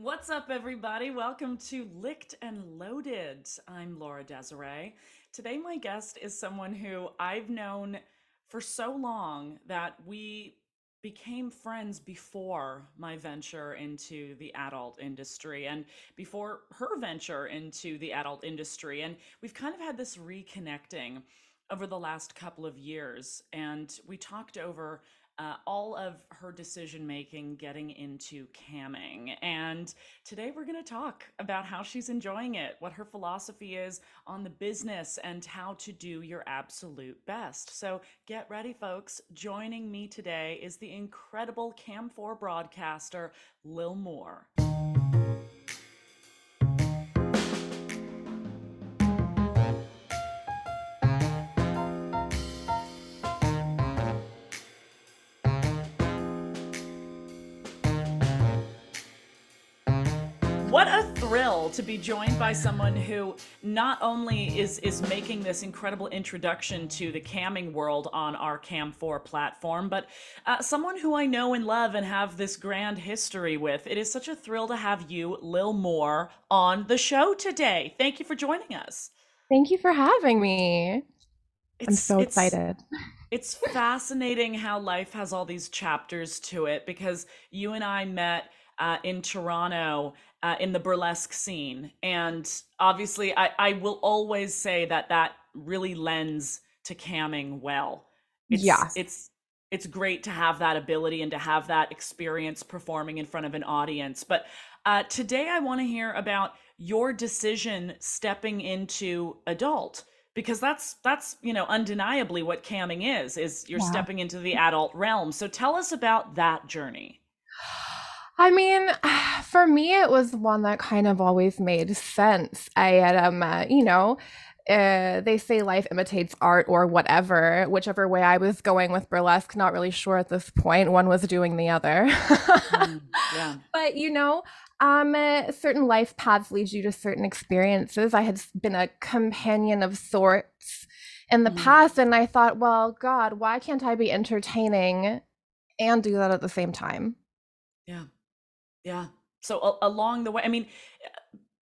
What's up, everybody? Welcome to Licked and Loaded. I'm Laura Desiree. Today, my guest is someone who I've known for so long that we became friends before my venture into the adult industry and before her venture into the adult industry. And we've kind of had this reconnecting over the last couple of years. And we talked over uh, all of her decision making getting into camming. And today we're going to talk about how she's enjoying it, what her philosophy is on the business, and how to do your absolute best. So get ready, folks. Joining me today is the incredible Cam4 broadcaster, Lil Moore. What a thrill to be joined by someone who not only is is making this incredible introduction to the camming world on our cam4 platform but uh, someone who i know and love and have this grand history with. It is such a thrill to have you lil moore on the show today. Thank you for joining us. Thank you for having me. It's, i'm so it's, excited. it's fascinating how life has all these chapters to it because you and i met uh, in Toronto uh, in the burlesque scene. And obviously, I, I will always say that that really lends to camming well. It's, yes. It's it's great to have that ability and to have that experience performing in front of an audience. But uh, today, I want to hear about your decision stepping into adult because that's that's you know undeniably what camming is is you're yeah. stepping into the adult realm so tell us about that journey I mean, for me, it was one that kind of always made sense. I had, um, uh, you know, uh, they say life imitates art or whatever, whichever way I was going with burlesque, not really sure at this point. One was doing the other. mm, yeah. But, you know, um, uh, certain life paths lead you to certain experiences. I had been a companion of sorts in the mm. past, and I thought, well, God, why can't I be entertaining and do that at the same time? Yeah. Yeah. So a- along the way, I mean,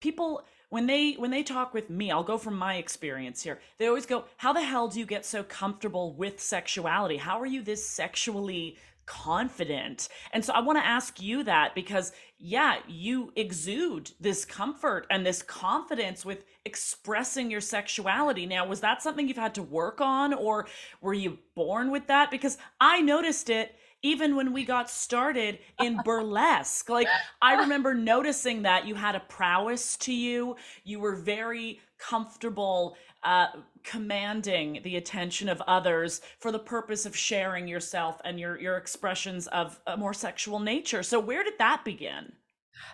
people when they when they talk with me, I'll go from my experience here. They always go, "How the hell do you get so comfortable with sexuality? How are you this sexually confident?" And so I want to ask you that because yeah, you exude this comfort and this confidence with expressing your sexuality. Now, was that something you've had to work on or were you born with that? Because I noticed it even when we got started in burlesque. Like, I remember noticing that you had a prowess to you. You were very comfortable uh, commanding the attention of others for the purpose of sharing yourself and your, your expressions of a more sexual nature. So, where did that begin?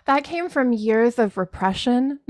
That came from years of repression.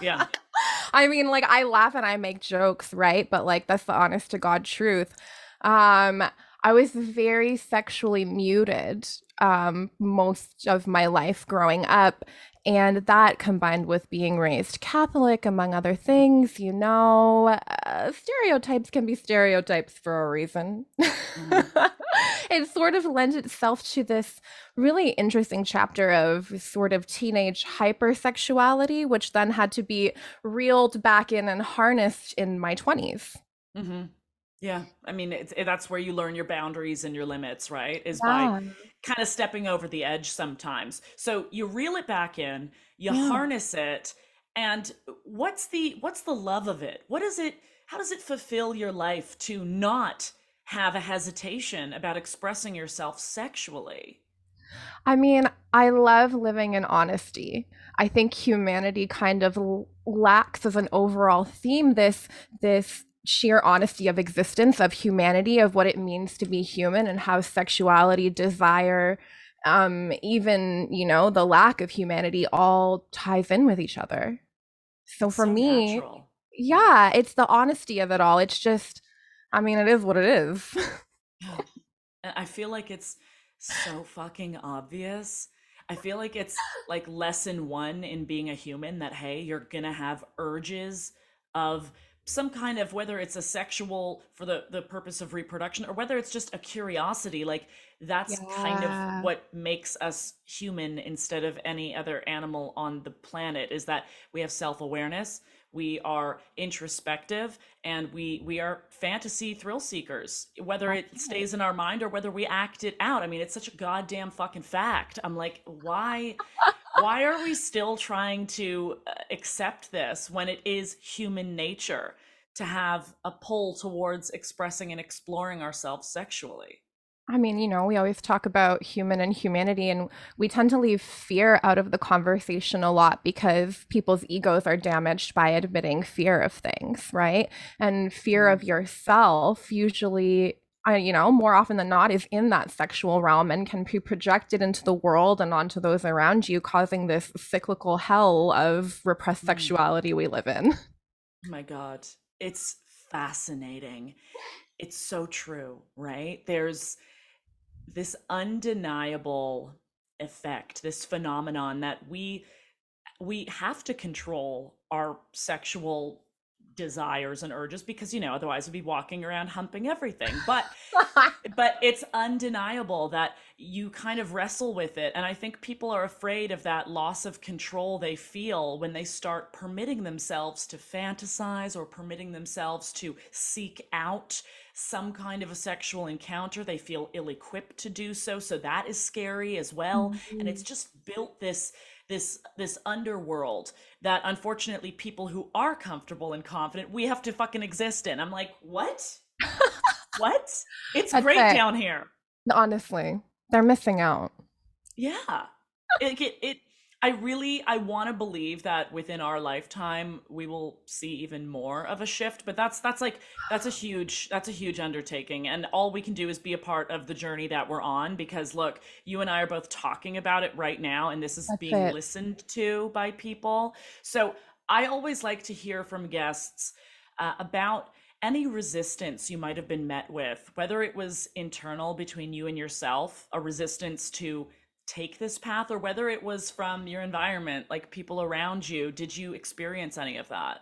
yeah. I mean, like, I laugh and I make jokes, right? But, like, that's the honest to God truth. Um, I was very sexually muted um, most of my life growing up. And that combined with being raised Catholic, among other things, you know, uh, stereotypes can be stereotypes for a reason. Mm-hmm. it sort of lends itself to this really interesting chapter of sort of teenage hypersexuality, which then had to be reeled back in and harnessed in my 20s. Mm-hmm. Yeah, I mean, it's, it, that's where you learn your boundaries and your limits, right? Is by kind of stepping over the edge sometimes. So you reel it back in, you yeah. harness it, and what's the what's the love of it? What is it? How does it fulfill your life to not have a hesitation about expressing yourself sexually? I mean, I love living in honesty. I think humanity kind of lacks as an overall theme this this sheer honesty of existence of humanity of what it means to be human and how sexuality desire um even you know the lack of humanity all ties in with each other. So for so me natural. yeah it's the honesty of it all. It's just i mean it is what it is. I feel like it's so fucking obvious. I feel like it's like lesson one in being a human that, hey, you're going to have urges of some kind of whether it's a sexual for the the purpose of reproduction or whether it's just a curiosity like that's yeah. kind of what makes us human instead of any other animal on the planet is that we have self-awareness we are introspective and we we are fantasy thrill seekers whether it stays in our mind or whether we act it out. I mean it's such a goddamn fucking fact. I'm like why why are we still trying to uh, accept this when it is human nature to have a pull towards expressing and exploring ourselves sexually I mean, you know, we always talk about human and humanity, and we tend to leave fear out of the conversation a lot because people's egos are damaged by admitting fear of things, right? And fear of mm-hmm. yourself usually I, you know, more often than not, is in that sexual realm and can be projected into the world and onto those around you, causing this cyclical hell of repressed mm. sexuality we live in. Oh my God. It's fascinating. It's so true, right? There's this undeniable effect, this phenomenon that we we have to control our sexual desires and urges because you know otherwise we'd be walking around humping everything but but it's undeniable that you kind of wrestle with it and i think people are afraid of that loss of control they feel when they start permitting themselves to fantasize or permitting themselves to seek out some kind of a sexual encounter they feel ill-equipped to do so so that is scary as well mm-hmm. and it's mm-hmm. just built this this this underworld that unfortunately people who are comfortable and confident we have to fucking exist in. I'm like, what? what? It's That's great it. down here. Honestly, they're missing out. Yeah. it, it, it I really I want to believe that within our lifetime we will see even more of a shift, but that's that's like that's a huge that's a huge undertaking and all we can do is be a part of the journey that we're on because look, you and I are both talking about it right now and this is that's being it. listened to by people. So I always like to hear from guests uh, about any resistance you might have been met with, whether it was internal between you and yourself, a resistance to take this path or whether it was from your environment like people around you did you experience any of that?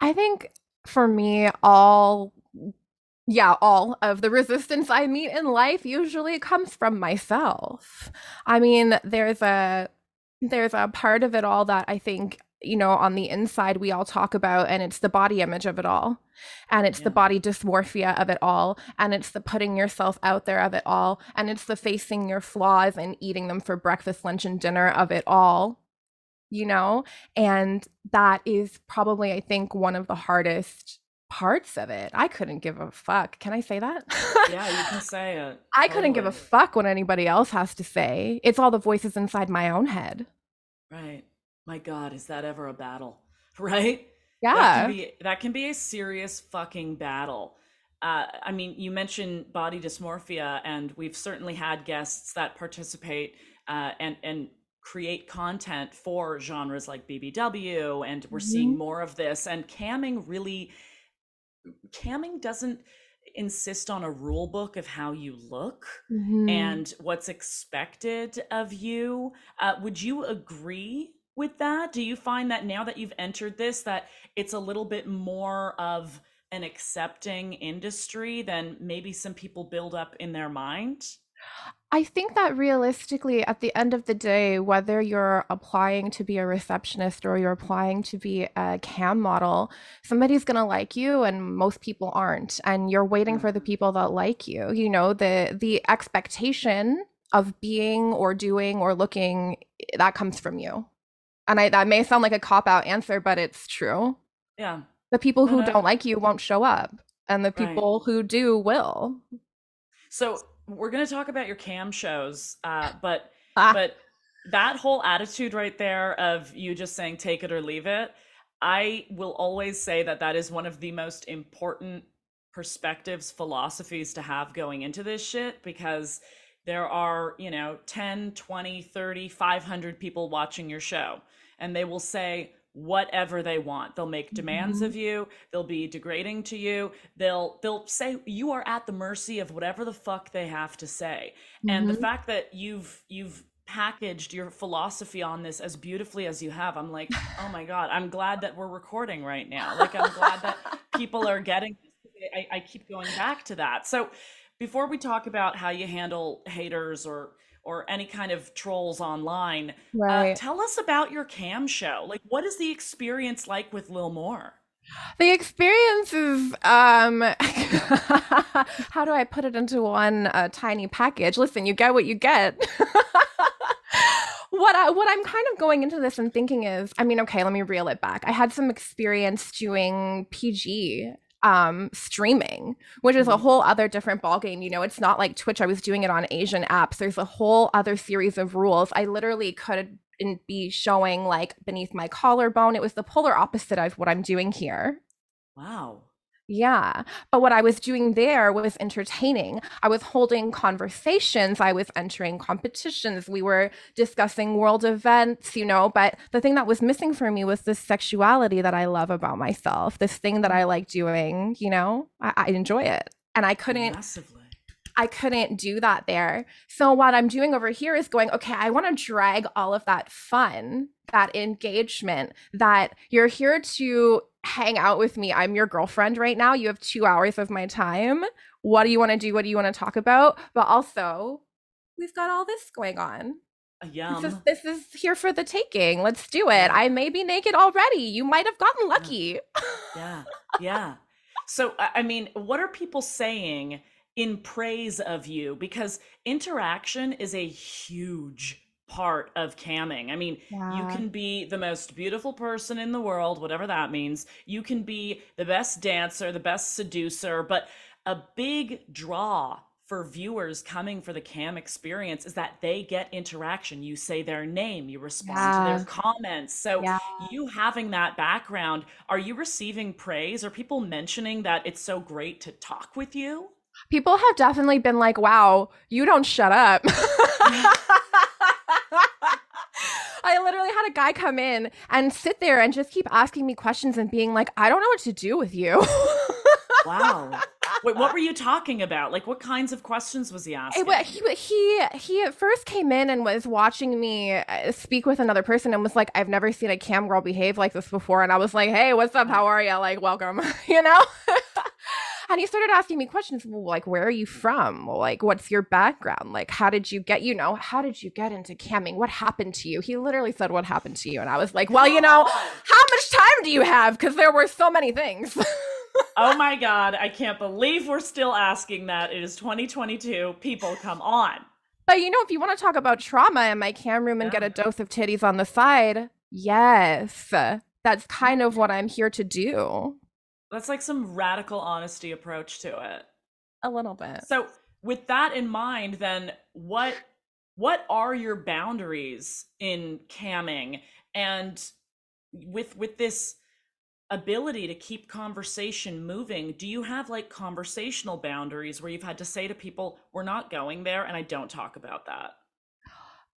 I think for me all yeah all of the resistance i meet in life usually comes from myself. I mean there's a there's a part of it all that i think you know, on the inside we all talk about, and it's the body image of it all. And it's yeah. the body dysmorphia of it all. And it's the putting yourself out there of it all. And it's the facing your flaws and eating them for breakfast, lunch, and dinner of it all, you know? And that is probably, I think, one of the hardest parts of it. I couldn't give a fuck. Can I say that? yeah, you can say it. I couldn't give a fuck what anybody else has to say. It's all the voices inside my own head. Right my god is that ever a battle right yeah that can be, that can be a serious fucking battle uh, I mean, you mentioned body dysmorphia, and we've certainly had guests that participate uh, and and create content for genres like BBW, and we're mm-hmm. seeing more of this. And camming really, camming doesn't insist on a rule book of how you look mm-hmm. and what's expected of you. Uh, would you agree with that? Do you find that now that you've entered this, that it's a little bit more of an accepting industry than maybe some people build up in their mind? I think that realistically, at the end of the day, whether you're applying to be a receptionist or you're applying to be a cam model, somebody's going to like you and most people aren't. And you're waiting for the mm-hmm. people that like you. You know, the the expectation of being or doing or looking that comes from you and I that may sound like a cop out answer, but it's true. Yeah. The people who don't like you won't show up, and the people right. who do will. So we're gonna talk about your cam shows, uh, but ah. but that whole attitude right there of you just saying take it or leave it, I will always say that that is one of the most important perspectives, philosophies to have going into this shit because there are, you know, 10, 20, 30, 500 people watching your show and they will say whatever they want. They'll make demands mm-hmm. of you, they'll be degrading to you. They'll they'll say you are at the mercy of whatever the fuck they have to say. Mm-hmm. And the mm-hmm. fact that you've you've packaged your philosophy on this as beautifully as you have. I'm like, oh my God, I'm glad that we're recording right now. Like, I'm glad that people are getting I, I keep going back to that. So before we talk about how you handle haters or or any kind of trolls online, uh, Right. uh, tell us about your cam show. Like, what is the experience like with Lil Moore? The experience is um how do I put it into one uh, tiny package? Listen, you get what you get. what I what I'm kind of going into this and thinking is, I mean, okay, let me reel it back. I had some experience doing PG um streaming which is a Mhm. whole other different ballgame you know? It's not like twitch i was doing it on asian apps. There's a whole other series of rules. I literally could be showing like beneath my collarbone. It was the polar opposite of what i'm doing here. Wow. Yeah. But what I was doing there was entertaining. I was holding conversations. I was entering competitions. We were discussing world events, you know. But the thing that was missing for me was this sexuality that I love about myself, this thing that I like doing, you know. I, I enjoy it. And I couldn't Massively. I couldn't do that there. So what I'm doing over here is going, okay, I want to drag all of that fun, that engagement, that you're here to hang out with me. I'm your girlfriend right now. You have 2 hours of my time. What do you want to do? What do you want to talk about? But also, we've got all this going on. A This is, this is here for the taking. Let's do it. I may be naked already. You might have gotten lucky. Yeah. Yeah. So, I I mean, what are people saying in praise of you? Because interaction is a huge part of camming. I mean, you can be the most beautiful person in the world, whatever that means. You can be the best dancer, the best seducer, but a big draw for viewers coming for the cam experience is that they get interaction. You say their name, you respond to their comments. So, Yeah. you having that background, are you receiving praise? Are people mentioning that it's so great to talk with you? People have definitely been like, wow, you don't shut up. I literally had a guy come in and sit there and just keep asking me questions and being like, I don't know what to do with you. Wow. Wait, what were you talking about? Like, what kinds of questions was he It asking? wa- he he he at first came in and was watching me uh, speak with another person and was like, "I've never seen a cam girl behave like this before." And I was like, "Hey, what's up? How are you? Like, welcome." you know. and he started asking me questions. Well, like, where are you from? Well, like, what's your background? Like, how did you get? You know, how did you get into camming? What happened to you? He literally said, "What happened to you?" And I was like, "Well, you know, how much time do you have? Because there were so many things." oh my God, I can't believe we're still asking that. It is 2022. People, come on. But you know, if you want to talk about trauma in my cam room and get a dose of titties on the side, yes, that's kind of mm-hmm. what I'm here to do. That's like some radical honesty approach to it. A little bit. So, with that in mind, then what what are your boundaries in camming and with with this ability to keep conversation moving, do you have like conversational boundaries where you've had to say to people, we're not going there and I don't talk about that?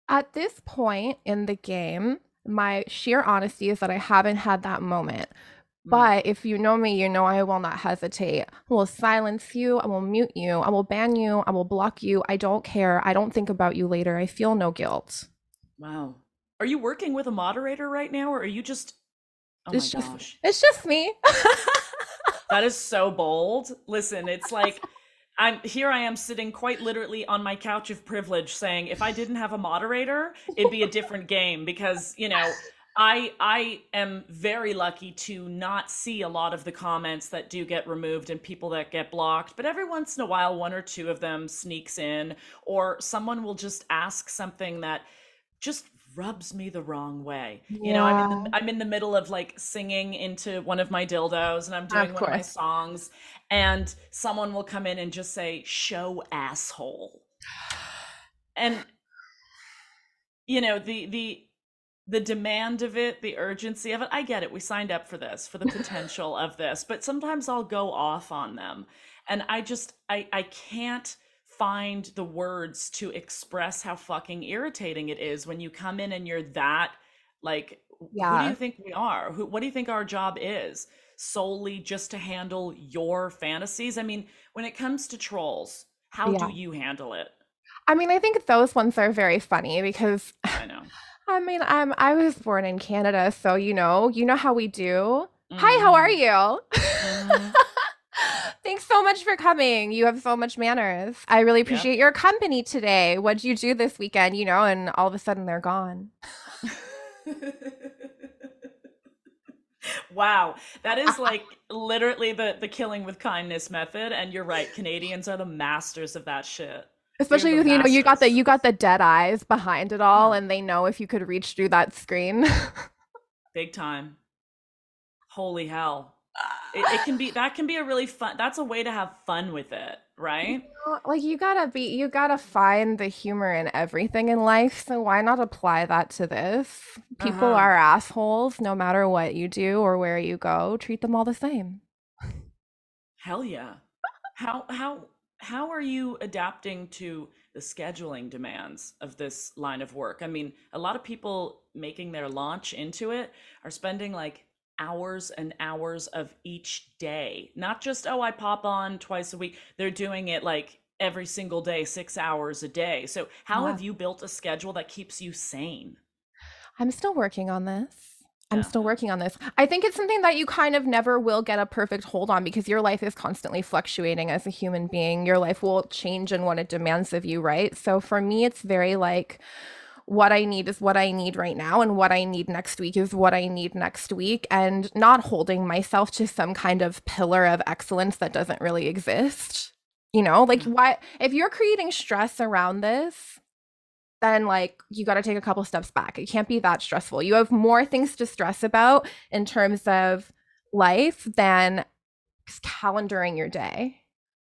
At this point in the game, my sheer honesty is that I haven't had that moment. Mm. But if you know me, you know I will not hesitate. I will silence you. I will mute you. I will ban you. I will block you. I don't care. I don't think about you later. I feel no guilt. Wow. Are you working with a moderator right now or are you just Oh it's my just gosh. it's just me. That is so bold. Listen, it's like I'm here I am sitting quite literally on my couch of privilege saying if I didn't have a moderator, it'd be a different game because, you know, I I am very lucky to not see a lot of the comments that do get removed and people that get blocked, but every once in a while one or two of them sneaks in or someone will just ask something that just rubs me the wrong way. You know, I'm in the I'm in the middle of like singing into one of my dildos and I'm doing Of one of my songs and someone will come in and just say show asshole. And you know, the the the demand of it, the urgency of it, I get it. We signed up for this, for the potential of this, but sometimes I'll go off on them. And I just I I can't find the words to express how fucking irritating it is when you come in and you're that like yeah. who do you think we are? Who what do you think our job is? Solely just to handle your fantasies? I mean, when it comes to trolls, how Yeah. do you handle it? I mean, I think those ones are very funny because I know. I mean, I'm I was born in Canada, so you know, you know how we do. Hi, how are Mhm. you? Mhm. Thanks so much for coming. You have so much manners. I really Yep. appreciate your company today. What'd you do this weekend? You know, and all of a sudden they're gone. wow, that is like literally the the killing with kindness method. And you're right, Canadians are the masters of that shit. Especially with you know, you got the you got the dead eyes behind it all, and they know if you could reach through that screen. big time. Holy hell. It, it can be that can be a really fun. That's a way to have fun with it, right? Well, Like you gotta be, you gotta find the humor in everything in life. So why not apply that to this? People Uh-huh. are assholes no matter what you do or where you go. Treat them all the same. Hell yeah. How how how are you adapting to the scheduling demands of this line of work? I mean, a lot of people making their launch into it are spending like hours and hours of each day. Not just, oh, I pop on twice a week. They're doing it like every single day, 6 hours a day. So, how Yeah. have you built a schedule that keeps you sane? I'm still working on this. I'm still working on this. I think it's something that you kind of never will get a perfect hold on because your life is constantly fluctuating as a human being. Your life will change in what it demands of you, right? So for me, it's very like what I need is what I need right now, and what I need next week is what I need next week, and not holding myself to some kind of pillar of excellence that doesn't really exist. You know, like Yeah. why, if you're creating stress around this, then like you got to take a couple steps back. It can't be that stressful. You have more things to stress about in terms of life than calendaring your day.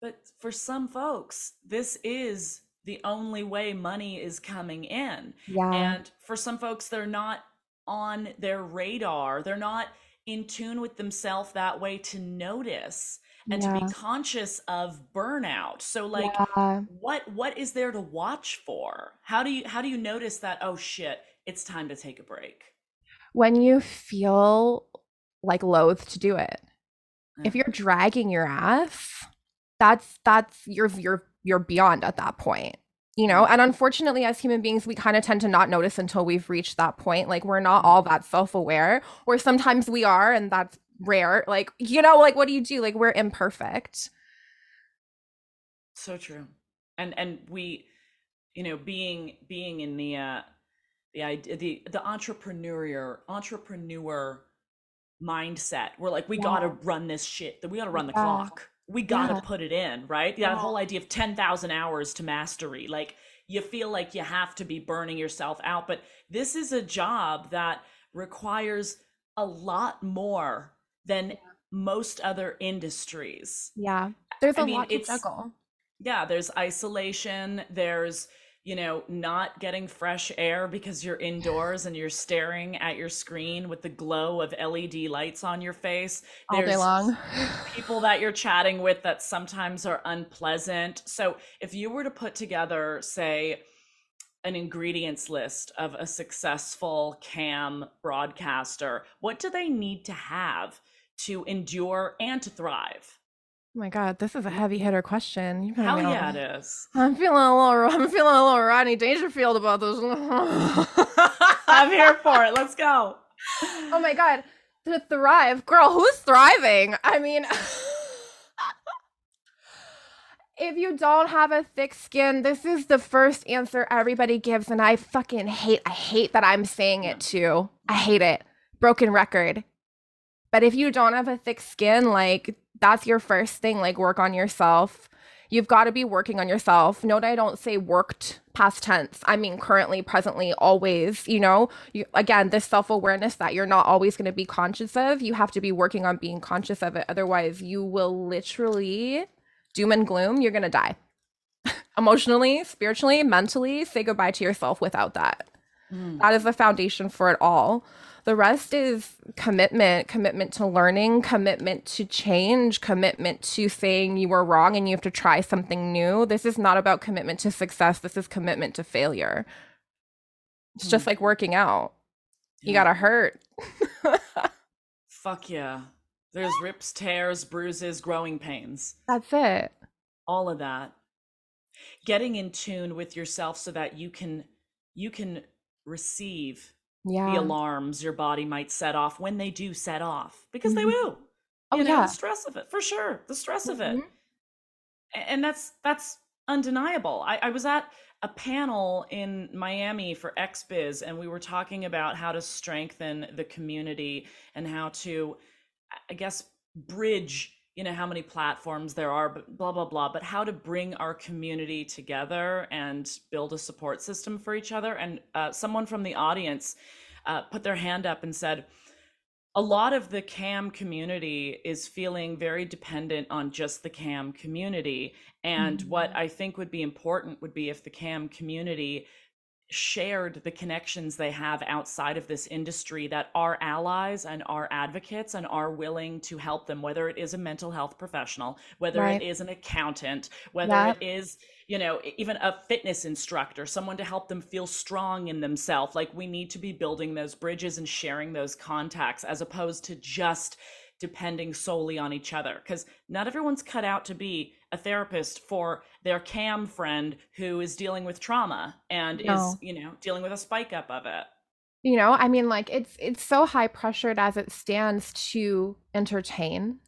But for some folks, this is the only way money is coming in. Yeah. And for some folks, they're not on their radar. They're not in tune with themselves that way to notice and to be conscious of burnout. So like Yeah. what what is there to watch for? How do you how do you notice that oh shit, it's time to take a break? When you feel like loath to do it. Yeah. If mm. you're dragging your ass, that's that's you're you're you're beyond at that point. You know, and mm-hmm. unfortunately as human beings we kind of tend to not notice until we've reached that point. Like we're not mm-hmm. all that self-aware or sometimes we are and that's rare. Like you know, like what do you do? Like we're imperfect. So true. And and we, you know, being being in the uh the idea the the entrepreneurial entrepreneur mindset. We're like, we gotta run this shit. That we gotta run the Yeah. clock. We gotta Yeah. put it in, right? That whole idea of ten thousand hours to mastery. Like you feel like you have to be burning yourself out, but this is a job that requires a lot more than most other industries. Yeah. There's I a mean, lot to juggle. yeah, there's isolation, there's, you know, not getting fresh air because you're indoors and you're staring at your screen with the glow of LED lights on your face. all day long. people that you're chatting with that sometimes are unpleasant. So, if you were to put together, say, an ingredients list of a successful cam broadcaster, what do they need to have to endure and to thrive? Oh my God, this is a heavy hitter question. You put Hell me yeah, it is. I'm feeling a little. I'm feeling a little Rodney Dangerfield about this. I'm here for it. Let's go. oh my God, to thrive, girl. Who's thriving? I mean, if you don't have a thick skin, this is the first answer everybody gives, and I fucking hate. I hate that I'm saying it too. I hate it. Broken record. But if you don't have a thick skin, like that's your first thing. Like work on yourself. You've got to be working on yourself. Note I don't say worked past tense. I mean currently, presently, always, you know. You again, this self-awareness that you're not always going to be conscious of, you have to be working on being conscious of it. Otherwise, you will literally doom and gloom, you're going to die. Emotionally, spiritually, mentally, say goodbye to yourself without that. Mm. That is the foundation for it all. The rest is commitment, commitment to learning, commitment to change, commitment to saying you were wrong and you have to try something new. This is not about commitment to success. This is commitment to failure. It's just Hmm. like working out. You gotta hurt. Fuck yeah. There's rips, tears, bruises, growing pains. That's it. All of that. getting in tune with yourself so that you can you can receive yeah the alarms your body might set off when they do set off because they Mhm. will oh you know yeah the stress of it for sure the stress of it Mhm. And that's that's undeniable I, I was at a panel in miami for xbiz and we were talking about how to strengthen the community and how to i guess bridge you know how many platforms there are but blah blah blah but how to bring our community together and build a support system for each other and uh, someone from the audience uh, put their hand up and said a lot of the cam community is feeling very dependent on just the cam community and what Mhm. i think would be important would be if the cam community shared the connections they have outside of this industry that are allies and are advocates and are willing to help them whether it is a mental health professional whether right. it is an accountant whether it is you know even a fitness instructor someone to help them feel strong in themselves like we need to be building those bridges and sharing those contacts as opposed to just depending solely on each other. Because not everyone's cut out to be a therapist for their cam friend who is dealing with trauma and is you know dealing with a spike up of it you know i mean like it's it's so high pressured as it stands to entertain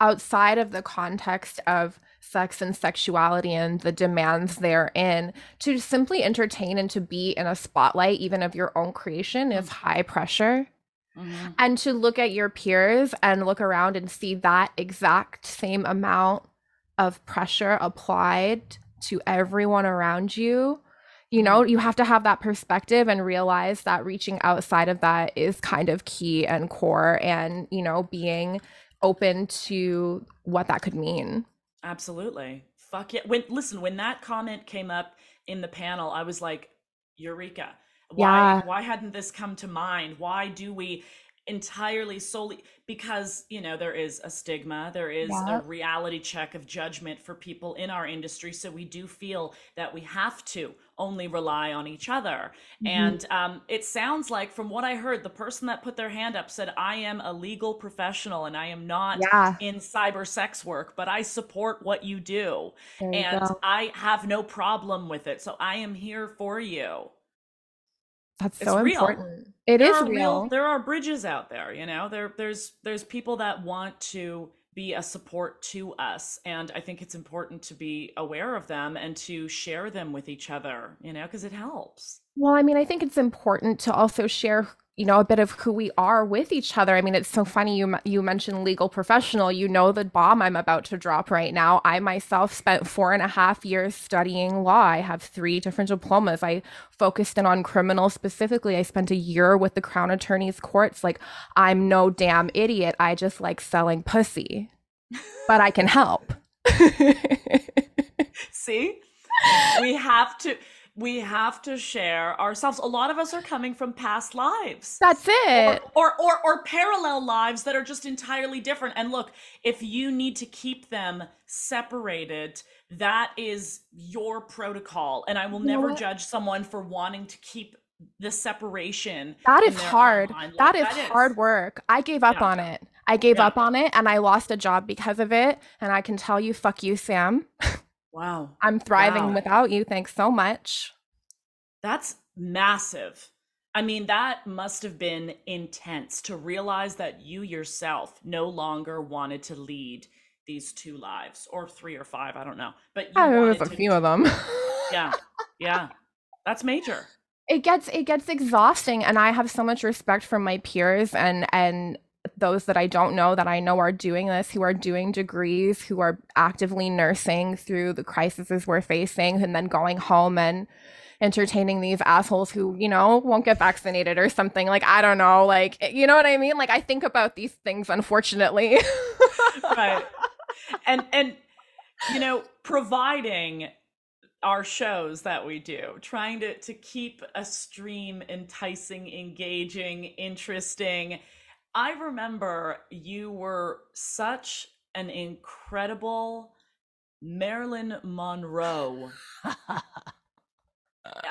outside of the context of sex and sexuality and the demands therein to simply entertain and to be in a spotlight even of your own creation is Mm. high pressure Mhm. and to look at your peers and look around and see that exact same amount of pressure applied to everyone around you you know Mhm. you have to have that perspective and realize that reaching outside of that is kind of key and core and you know being open to what that could mean Absolutely. Fuck yeah. When listen, when that comment came up in the panel, I was like, Eureka. Why yeah why hadn't this come to mind? Why do we entirely solely because, you know, there is a stigma, there is a reality check of judgment for people in our industry, so we do feel that we have to only rely on each other. Mhm. And um, it sounds like, from what I heard, the person that put their hand up said, I am a legal professional and I am not yeah in cyber sex work, but I support what you do you and go I have no problem with it. So I am here for you. that's It's so real. important it There is real real there are bridges out there, you know. There there's there's people that want to be a support to us and I think it's important to be aware of them and to share them with each other, you know, because it helps. Well, I mean, I think it's important to also share, you know, a bit of who we are with each other. I mean, it's so funny you you mentioned legal professional. You know the bomb I'm about to drop right now. I myself spent four and a half years studying law. I have three different diplomas. I focused in on criminal specifically. I spent a year with the Crown Attorney's courts. Like, I'm no damn idiot. I just like selling pussy, but I can help. See? We have to we have to share ourselves. A lot of us are coming from past lives. That's it. or or or parallel lives that are just entirely different and look if you need to keep them separated that is your protocol and i will never what? judge someone for wanting to keep the separation That is hard. That is hard work. I gave up Yeah. on it. I gave Yeah. up on it and I lost a job because of it. And I can tell you, fuck you, Sam. wow I'm thriving Wow. without you. Thanks so much. that's massive i mean that must have been intense to realize that you yourself no longer wanted to lead these two lives or three or five i don't know but you was wanted a to few of them. yeah yeah that's major it gets it gets exhausting and I have so much respect for my peers and and those that I don't know that I know are doing this, who are doing degrees, who are actively nursing through the crises we're facing, and then going home and entertaining these assholes who, you know, won't get vaccinated or something. Like, I don't know. Like, eh, you know what I mean? Like, I think about these things, unfortunately. right and and you know providing our shows that we do trying to to keep a stream enticing engaging interesting i remember you were such an incredible marilyn monroe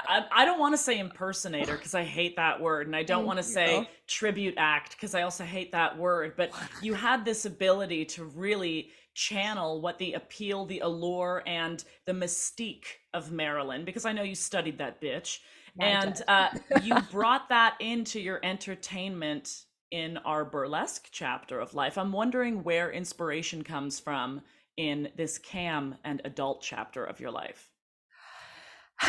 I, I don't want to say impersonator because I hate that word, and I don't want to say tribute act because I also hate that word. But you had this ability to really channel what the appeal, the allure, and the mystique of Marilyn, because I know you studied that bitch. and uh, you brought that into your entertainment in our burlesque chapter of life. I'm wondering where inspiration comes from in this cam and adult chapter of your life.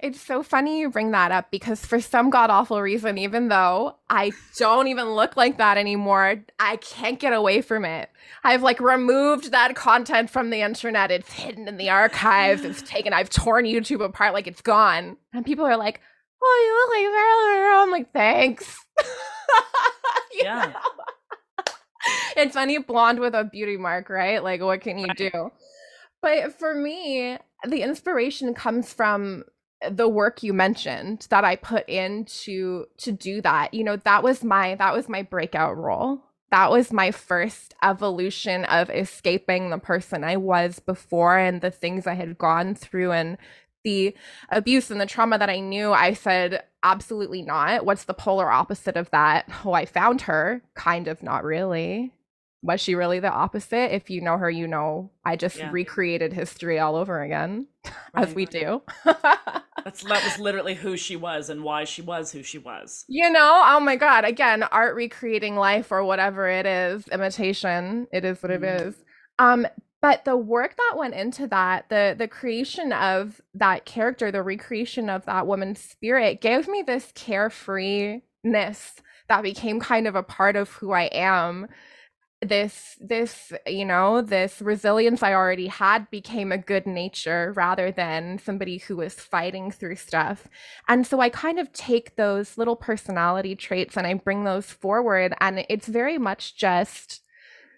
it's so funny you bring that up because for some god awful reason, even though I don't even look like that anymore, I can't get away from it. I've like removed that content from the internet. It's hidden in the archives. It's taken, I've torn YouTube apart like it's gone. And people are like, oh, you look like Marilyn I'm like, thanks. Yeah. it's funny, blonde with a beauty mark, right? Like, what can you do? But for me, the inspiration comes from the work you mentioned that I put in to to do that. You know, that was my that was my breakout role. That was my first evolution of escaping the person I was before and the things I had gone through and the abuse and the trauma that I knew. I said, absolutely not. What's the polar opposite of that? Oh, I found her. Kind of not really was she really the opposite? If you know her, you know I just yeah. recreated history all over again, right. as we do. That's that was literally who she was and why she was who she was. You know, oh my god! Again, art recreating life or whatever it is, imitation. It is what mm. it mm-hmm. Um, but the work that went into that, the the creation of that character, the recreation of that woman's spirit, gave me this carefreeness that became kind of a part of who I am. This this you know this resilience i already had became a good nature rather than somebody who was fighting through stuff. And so i kind of take those little personality traits and i bring those forward. And it's very much just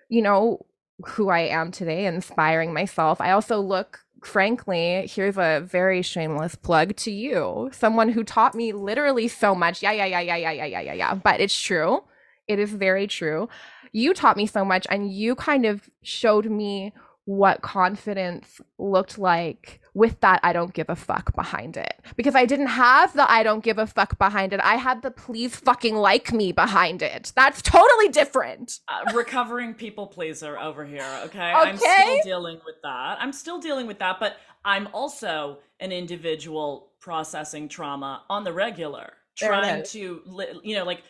you know who i am today inspiring myself i also look frankly, here's a very shameless plug to you. Someone who taught me literally so much. Yeah, yeah, yeah, yeah, yeah, yeah, yeah, yeah. But it's true. It is very true you taught me so much and you kind of showed me what confidence looked like with that I don't give a fuck behind it. Because I didn't have the I don't give a fuck behind it. I had the please fucking like me behind it. That's totally different. Uh, recovering people pleaser over here, okay? okay? I'm still dealing with that. I'm still dealing with that, but I'm also an individual processing trauma on the regular, trying to, you know, like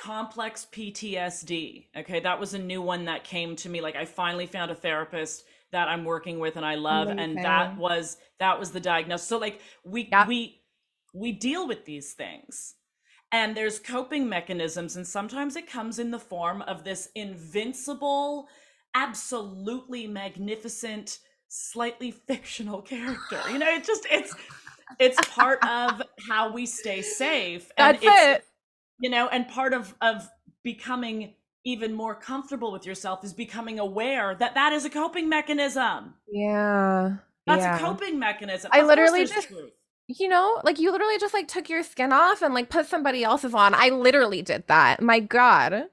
complex PTSD. Okay, that was a new one that came to me. Like I finally found a therapist that I'm working with and I love, Amazing. and that was that was the diagnosis. So like we yeah. we we deal with these things. And there's coping mechanisms, and sometimes it comes in the form of this invincible, absolutely magnificent, slightly fictional character. You know, it just it's it's part of how we stay safe. And That's it you know and part of of becoming even more comfortable with yourself is becoming aware that that is a coping mechanism. Yeah. That's yeah. a coping mechanism. I of literally just truth. you know like you literally just like took your skin off and like put somebody else's on. I literally did that. My god.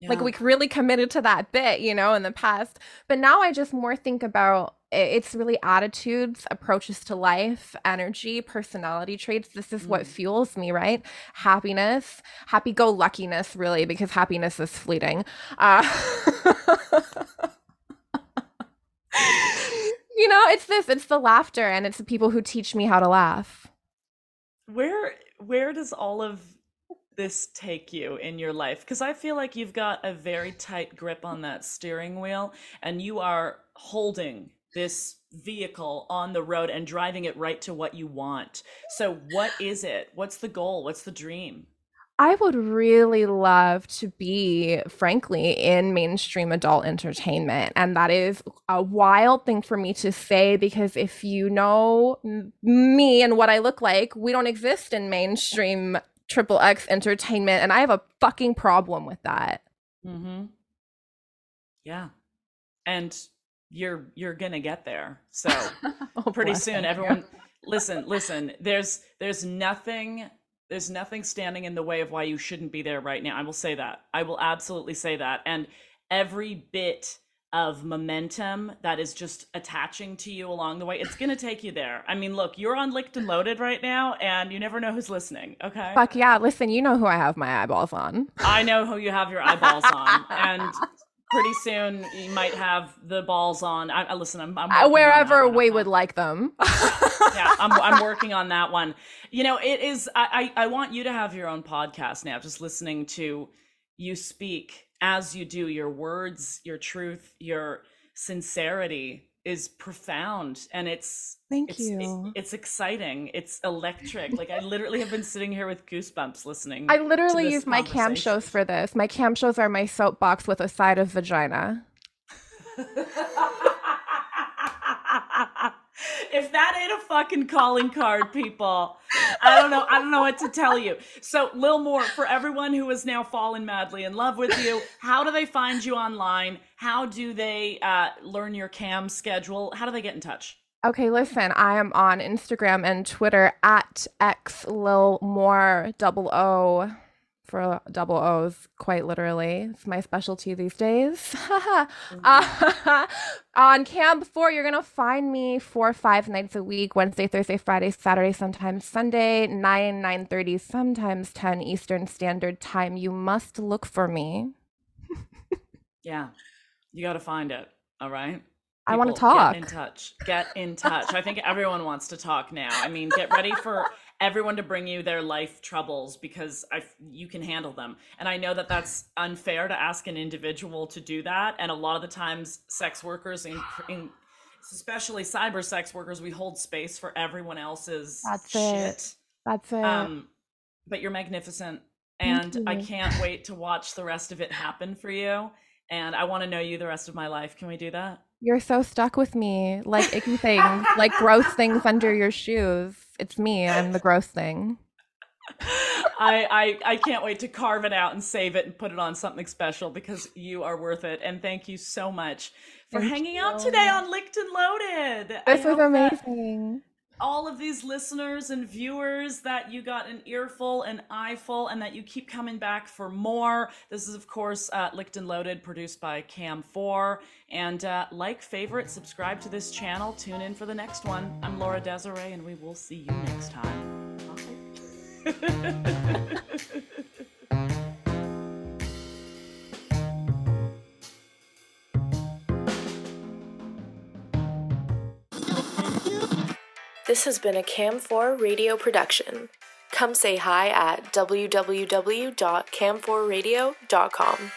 Yeah. like we really committed to that bit you know in the past. But now i just more think about it's really attitudes, approaches to life, energy, personality traits. This is mm. what fuels me, right? Happiness, happy go luckiness, really, because happiness is fleeting. Uh, you know, it's this, it's the laughter, and it's the people who teach me how to laugh. Where where does all of this take you in your life? Because I feel like you've got a very tight grip on that steering wheel, and you are holding this vehicle on the road and driving it right to what you want. So, what is it? What's the goal? What's the dream? I would really love to be, frankly, in mainstream adult entertainment. And that is a wild thing for me to say because if you know me and what I look like, we don't exist in mainstream triple X entertainment. And I have a fucking problem with that. Mm-hmm. Yeah. And you're you're gonna get there. So oh, pretty soon everyone listen listen there's there's nothing there's nothing standing in the way of why you shouldn't be there right now. I will say that. I will absolutely say that. And every bit of momentum that is just attaching to you along the way it's going to take you there. I mean look you're on licked and loaded right now and you never know who's listening okay? Fuck yeah listen you know who i have my eyeballs on. I know who you have your eyeballs on and pretty soon you might have the balls on. I, I listen. I'm, I'm uh, wherever we would like them. yeah, I'm, I'm working on that one. You know, it is. I, I I want you to have your own podcast now. Just listening to you speak as you do your words, your truth, your sincerity is profound and it's thank it's, you. it, it's exciting. It's electric. Like i literally have been sitting here with goosebumps listening i literally use my cam shows for this. My cam shows are my soapbox with a side of vagina if that ain't a fucking calling card, people, I don't know. I don't know what to tell you. So, Lil More, for everyone who has now fallen madly in love with you, how do they find you online? How do they uh, learn your cam schedule? How do they get in touch? Okay, listen, I am on Instagram and Twitter at xlilmore00 for double O's, quite literally. It's my specialty these days. uh, on Cam 4, you're going to find me four or five nights a week, Wednesday, Thursday, Friday, Saturday, sometimes Sunday, 9, 9.30, sometimes 10 Eastern Standard Time. You must look for me. yeah, you got to find it, all right? People, I want to talk. Get in touch. Get in touch. I think everyone wants to talk now. I mean, get ready for everyone to bring you their life troubles because I you can handle them. And I know that that's unfair to ask an individual to do that. And a lot of the times, sex workers, in, in especially cyber sex workers, we hold space for everyone else's that's shit. It. That's it. Um, but you're magnificent, and I can't wait to watch the rest of it happen for you. And I want to know you the rest of my life. Can we do that? You're so stuck with me, like icky things, like gross things under your shoes. It's me. I'm the gross thing. I, I I can't wait to carve it out and save it and put it on something special because you are worth it. And thank you so much for thank hanging you. out today on Licked and Loaded. This I was amazing all of these listeners and viewers that you got an earful, an eyeful, and that you keep coming back for more. This is, of course, uh, Licked and Loaded, produced by Cam4. And uh, like, favorite, subscribe to this channel. Tune in for the next one. I'm Laura Desiree, and we will see you next time. Bye. This has been a Cam4 radio production. Come say hi at www.cam4radio.com.